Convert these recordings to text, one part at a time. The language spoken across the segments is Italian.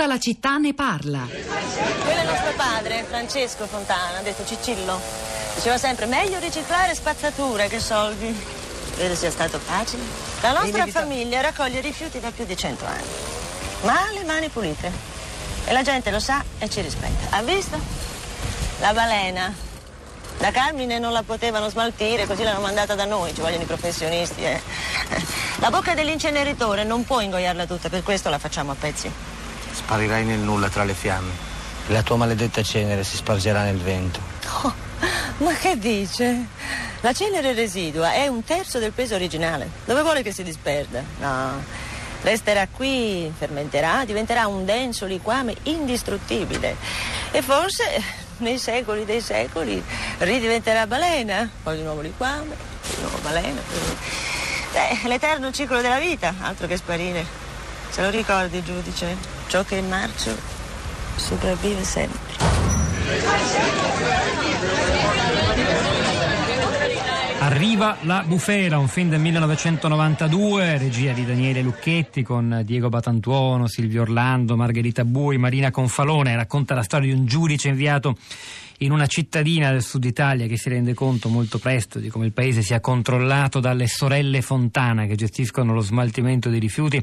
Tutta la città ne parla. Quello è nostro padre, Francesco Fontana, ha detto Cicillo. Diceva sempre meglio riciclare spazzatura che soldi. Credo sia stato facile. La nostra famiglia raccoglie rifiuti da più di cento anni. Ma ha le mani pulite. E la gente lo sa e ci rispetta. Ha visto? La balena. Da Carmine non la potevano smaltire, così l'hanno mandata da noi, ci vogliono i professionisti. Eh. La bocca dell'inceneritore non può ingoiarla tutta, per questo la facciamo a pezzi. Sparirai nel nulla tra le fiamme. E la tua maledetta cenere si spargerà nel vento. Oh, ma che dice? La cenere residua è un terzo del peso originale. Dove vuole che si disperda? No. Resterà qui, fermenterà, diventerà un denso liquame indistruttibile. E forse nei secoli dei secoli ridiventerà balena, poi di nuovo liquame, di nuovo balena. Eh, l'eterno ciclo della vita, altro che sparire. Se lo ricordi, giudice? Ciò che è in marcio sopravvive sempre. Arriva La Bufera, un film del 1992, regia di Daniele Lucchetti con Diego Batantuono, Silvio Orlando, Margherita Bui, Marina Confalone, racconta la storia di un giudice inviato in una cittadina del sud Italia che si rende conto molto presto di come il paese sia controllato dalle sorelle Fontana che gestiscono lo smaltimento dei rifiuti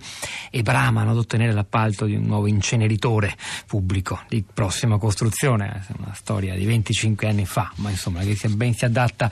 e bramano ad ottenere l'appalto di un nuovo inceneritore pubblico di prossima costruzione. Una storia di 25 anni fa, ma insomma che ben si adatta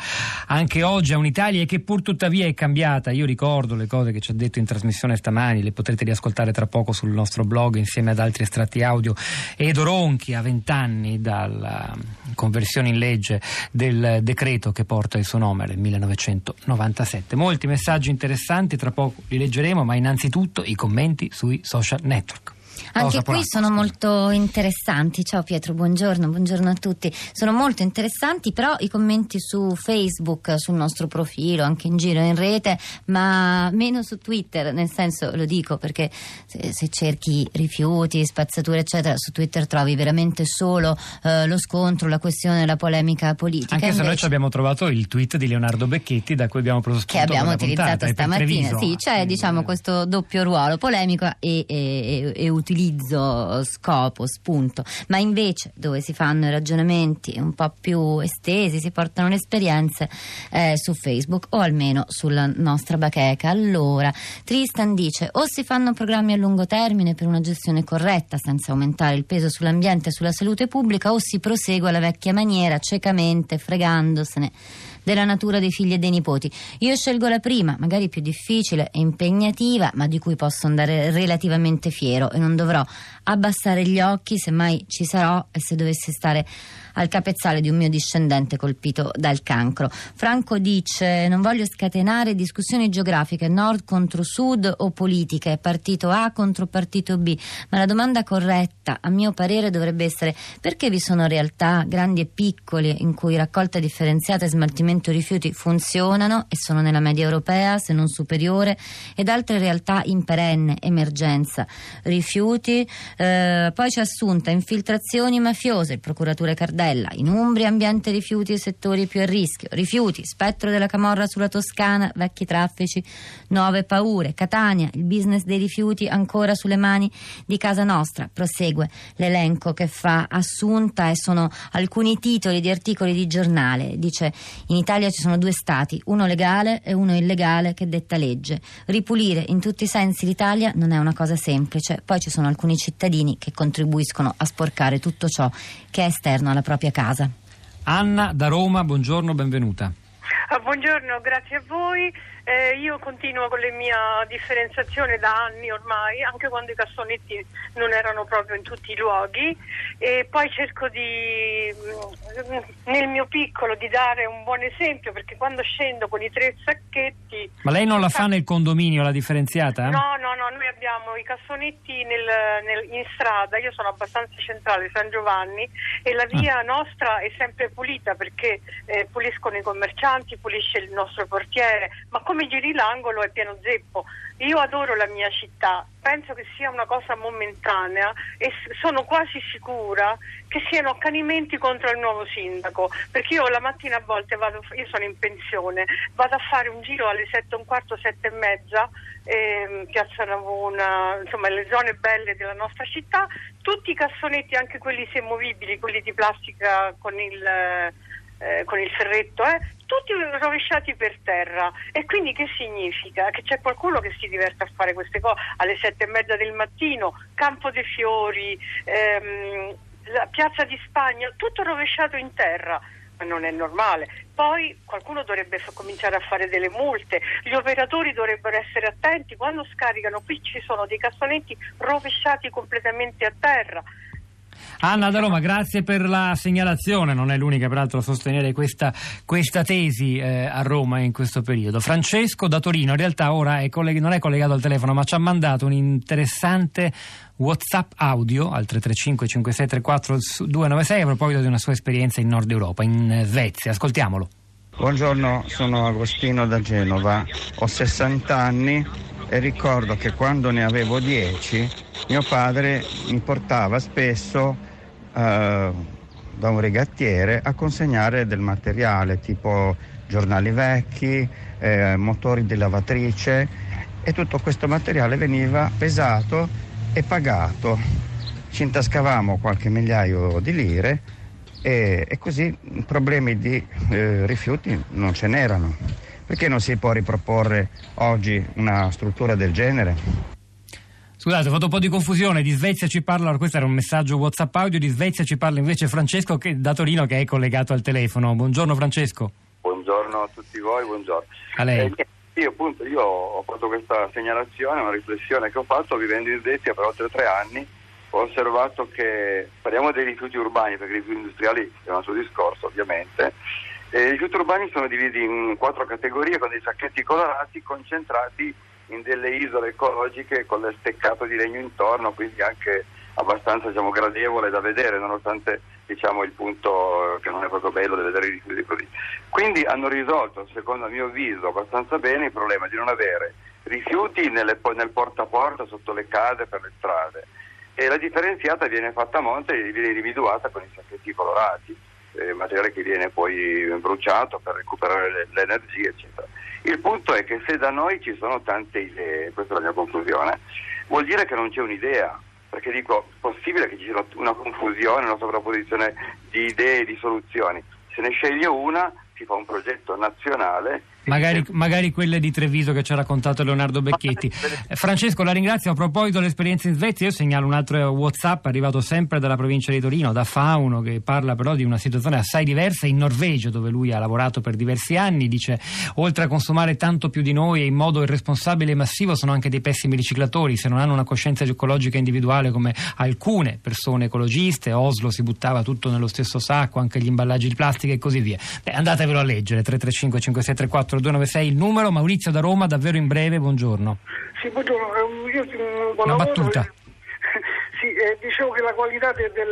anche oggi a un'Italia che pur tuttavia è cambiata. Io ricordo le cose che ci ha detto in trasmissione stamani, le potrete riascoltare tra poco sul nostro blog insieme ad altri estratti audio. Edo Ronchi a 20 anni dalla conversione in legge del decreto che porta il suo nome nel 1997. Molti messaggi interessanti, tra poco li leggeremo, ma innanzitutto i commenti sui social network. Anche qui sono molto interessanti. Ciao Pietro, buongiorno, buongiorno a tutti. Sono molto interessanti, però i commenti su Facebook, sul nostro profilo, anche in giro in rete, ma meno su Twitter, nel senso lo dico perché se, se cerchi rifiuti, spazzature, eccetera, su Twitter trovi veramente solo eh, lo scontro, la questione, la polemica politica. Anche se Invece, noi ci abbiamo trovato il tweet di Leonardo Becchetti da cui abbiamo preso spunto Che abbiamo utilizzato puntata, stamattina. Sì, c'è diciamo questo doppio ruolo, polemico e, e, e, e utilizzo, scopo, spunto, ma invece dove si fanno i ragionamenti un po' più estesi, si portano le esperienze eh, su Facebook o almeno sulla nostra bacheca. Allora, Tristan dice o si fanno programmi a lungo termine per una gestione corretta senza aumentare il peso sull'ambiente e sulla salute pubblica o si prosegue alla vecchia maniera, ciecamente, fregandosene della natura dei figli e dei nipoti. Io scelgo la prima, magari più difficile e impegnativa, ma di cui posso andare relativamente fiero e non dovrò abbassare gli occhi se mai ci sarò e se dovessi stare al capezzale di un mio discendente colpito dal cancro. Franco dice: Non voglio scatenare discussioni geografiche nord contro sud o politiche, partito A contro partito B, ma la domanda corretta, a mio parere, dovrebbe essere: perché vi sono realtà grandi e piccole in cui raccolta differenziata e smaltimento rifiuti funzionano e sono nella media europea, se non superiore, ed altre realtà in perenne emergenza rifiuti? Eh, poi c'è assunta infiltrazioni mafiose, il procuratore Cardella in Umbria ambiente rifiuti e settori più a rischio, rifiuti, spettro della Camorra sulla Toscana, vecchi traffici, nuove paure, Catania, il business dei rifiuti ancora sulle mani di casa nostra. Prosegue l'elenco che fa Assunta e sono alcuni titoli di articoli di giornale. Dice in Italia ci sono due stati, uno legale e uno illegale che detta legge. Ripulire in tutti i sensi l'Italia non è una cosa semplice, poi ci sono alcuni cittadini che contribuiscono a sporcare tutto ciò che è esterno alla propria casa. Anna da Roma, buongiorno, benvenuta. Ah, buongiorno, grazie a voi. Eh, io continuo con la mia differenziazione da anni ormai, anche quando i cassonetti non erano proprio in tutti i luoghi e poi cerco di, mm, nel mio piccolo di dare un buon esempio perché quando scendo con i tre sacchetti... Ma lei non la fa nel condominio la differenziata? No, no, no, noi abbiamo i cassonetti nel, nel, in strada, io sono abbastanza centrale, San Giovanni e la via ah. nostra è sempre pulita perché eh, puliscono i commercianti, si pulisce il nostro portiere, ma come giri l'angolo è pieno zeppo. Io adoro la mia città, penso che sia una cosa momentanea e sono quasi sicura che siano accanimenti contro il nuovo sindaco, perché io la mattina a volte vado, io sono in pensione, vado a fare un giro alle sette, un quarto, sette e mezza, eh, Piazza Navona, insomma le zone belle della nostra città, tutti i cassonetti, anche quelli semovibili, quelli di plastica con il eh, con il ferretto, eh, tutti rovesciati per terra. E quindi che significa? Che c'è qualcuno che si diverte a fare queste cose alle sette e mezza del mattino, Campo dei Fiori, ehm, la Piazza di Spagna, tutto rovesciato in terra. Ma non è normale. Poi qualcuno dovrebbe f- cominciare a fare delle multe, gli operatori dovrebbero essere attenti quando scaricano. Qui ci sono dei cassonetti rovesciati completamente a terra. Anna da Roma, grazie per la segnalazione, non è l'unica peraltro a sostenere questa, questa tesi eh, a Roma in questo periodo. Francesco da Torino in realtà ora è colleg- non è collegato al telefono ma ci ha mandato un interessante Whatsapp audio al 335 5634 296 a proposito di una sua esperienza in Nord Europa, in Svezia. Ascoltiamolo. Buongiorno, sono Agostino da Genova, ho 60 anni e ricordo che quando ne avevo 10 mio padre mi portava spesso da un rigattiere a consegnare del materiale tipo giornali vecchi, eh, motori di lavatrice e tutto questo materiale veniva pesato e pagato. Ci intascavamo qualche migliaio di lire e, e così problemi di eh, rifiuti non ce n'erano. Perché non si può riproporre oggi una struttura del genere? Scusate, ho fatto un po' di confusione. Di Svezia ci parla, questo era un messaggio WhatsApp audio. Di Svezia ci parla invece Francesco che, da Torino che è collegato al telefono. Buongiorno Francesco. Buongiorno a tutti voi, buongiorno. A lei. Eh, io appunto io ho fatto questa segnalazione, una riflessione che ho fatto vivendo in Svezia per oltre tre anni. Ho osservato che parliamo dei rifiuti urbani, perché i rifiuti industriali è un altro discorso ovviamente eh, I rifiuti urbani sono divisi in quattro categorie con dei sacchetti colorati concentrati in delle isole ecologiche con le steccato di legno intorno, quindi anche abbastanza diciamo, gradevole da vedere, nonostante diciamo, il punto che non è proprio bello di vedere i rifiuti così. Quindi hanno risolto, secondo il mio avviso, abbastanza bene il problema di non avere rifiuti nelle, nel porta a porta, sotto le case, per le strade. E la differenziata viene fatta a monte e viene individuata con i sacchetti colorati eh, materiale che viene poi bruciato per recuperare l'energia, eccetera. Il punto è che se da noi ci sono tante idee, questa è la mia conclusione, vuol dire che non c'è un'idea, perché dico, è possibile che ci sia una confusione, una sovrapposizione di idee e di soluzioni. Se ne sceglie una, si fa un progetto nazionale Magari, magari, quelle di Treviso che ci ha raccontato Leonardo Becchetti. Francesco, la ringrazio. A proposito dell'esperienza in Svezia, io segnalo un altro WhatsApp arrivato sempre dalla provincia di Torino, da Fauno, che parla però di una situazione assai diversa in Norvegia, dove lui ha lavorato per diversi anni. Dice: oltre a consumare tanto più di noi e in modo irresponsabile e massivo, sono anche dei pessimi riciclatori. Se non hanno una coscienza ecologica individuale come alcune persone ecologiste, Oslo si buttava tutto nello stesso sacco, anche gli imballaggi di plastica e così via. Beh, andatevelo a leggere: 335 5634 296 il numero. Maurizio da Roma, davvero in breve, buongiorno. Sì, buongiorno. Eh, io, buon Una battuta. Sì, eh, dicevo che la qualità de, de,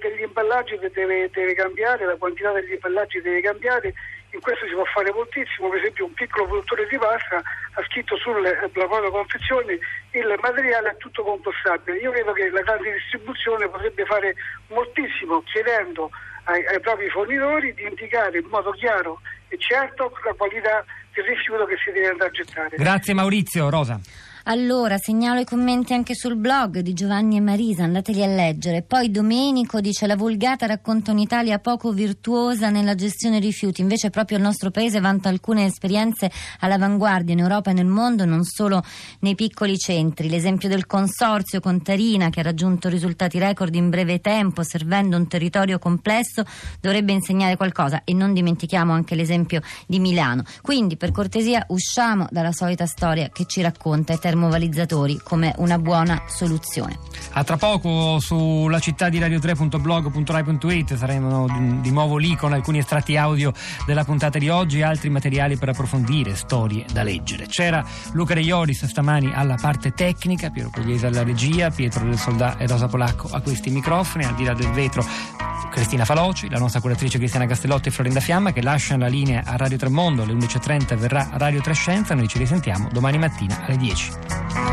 degli imballaggi deve, deve, cambiare, la quantità degli imballaggi deve cambiare, in questo si può fare moltissimo, per esempio un piccolo produttore di pasta ha scritto sulla propria confezione il materiale è tutto compostabile. Io credo che la grande distribuzione potrebbe fare moltissimo chiedendo ai, ai propri fornitori di indicare in modo chiaro certo la qualità del rifiuto che si deve andare a gettare. Grazie Maurizio, Rosa. Allora, segnalo i commenti anche sul blog di Giovanni e Marisa, andateli a leggere. Poi Domenico dice la vulgata racconta un'Italia poco virtuosa nella gestione rifiuti, invece proprio il nostro paese vanta alcune esperienze all'avanguardia in Europa e nel mondo, non solo nei piccoli centri. L'esempio del consorzio con Tarina che ha raggiunto risultati record in breve tempo, servendo un territorio complesso, dovrebbe insegnare qualcosa e non dimentichiamo anche l'esempio di Milano. Quindi, per cortesia, usciamo dalla solita storia che ci racconta termovalizzatori come una buona soluzione. A tra poco sulla città di radio3.blog.rai.it saremo di nuovo lì con alcuni estratti audio della puntata di oggi e altri materiali per approfondire, storie da leggere. C'era Luca Reiolis stamani alla parte tecnica, Piero Pugliese alla regia, Pietro del Soldà e Rosa Polacco a questi microfoni, al di là del vetro Cristina Faloci, la nostra curatrice Cristiana Castellotti e Florinda Fiamma che lasciano la linea a Radio Tremondo alle 11.30 verrà Radio Trescenza, noi ci risentiamo domani mattina alle 10.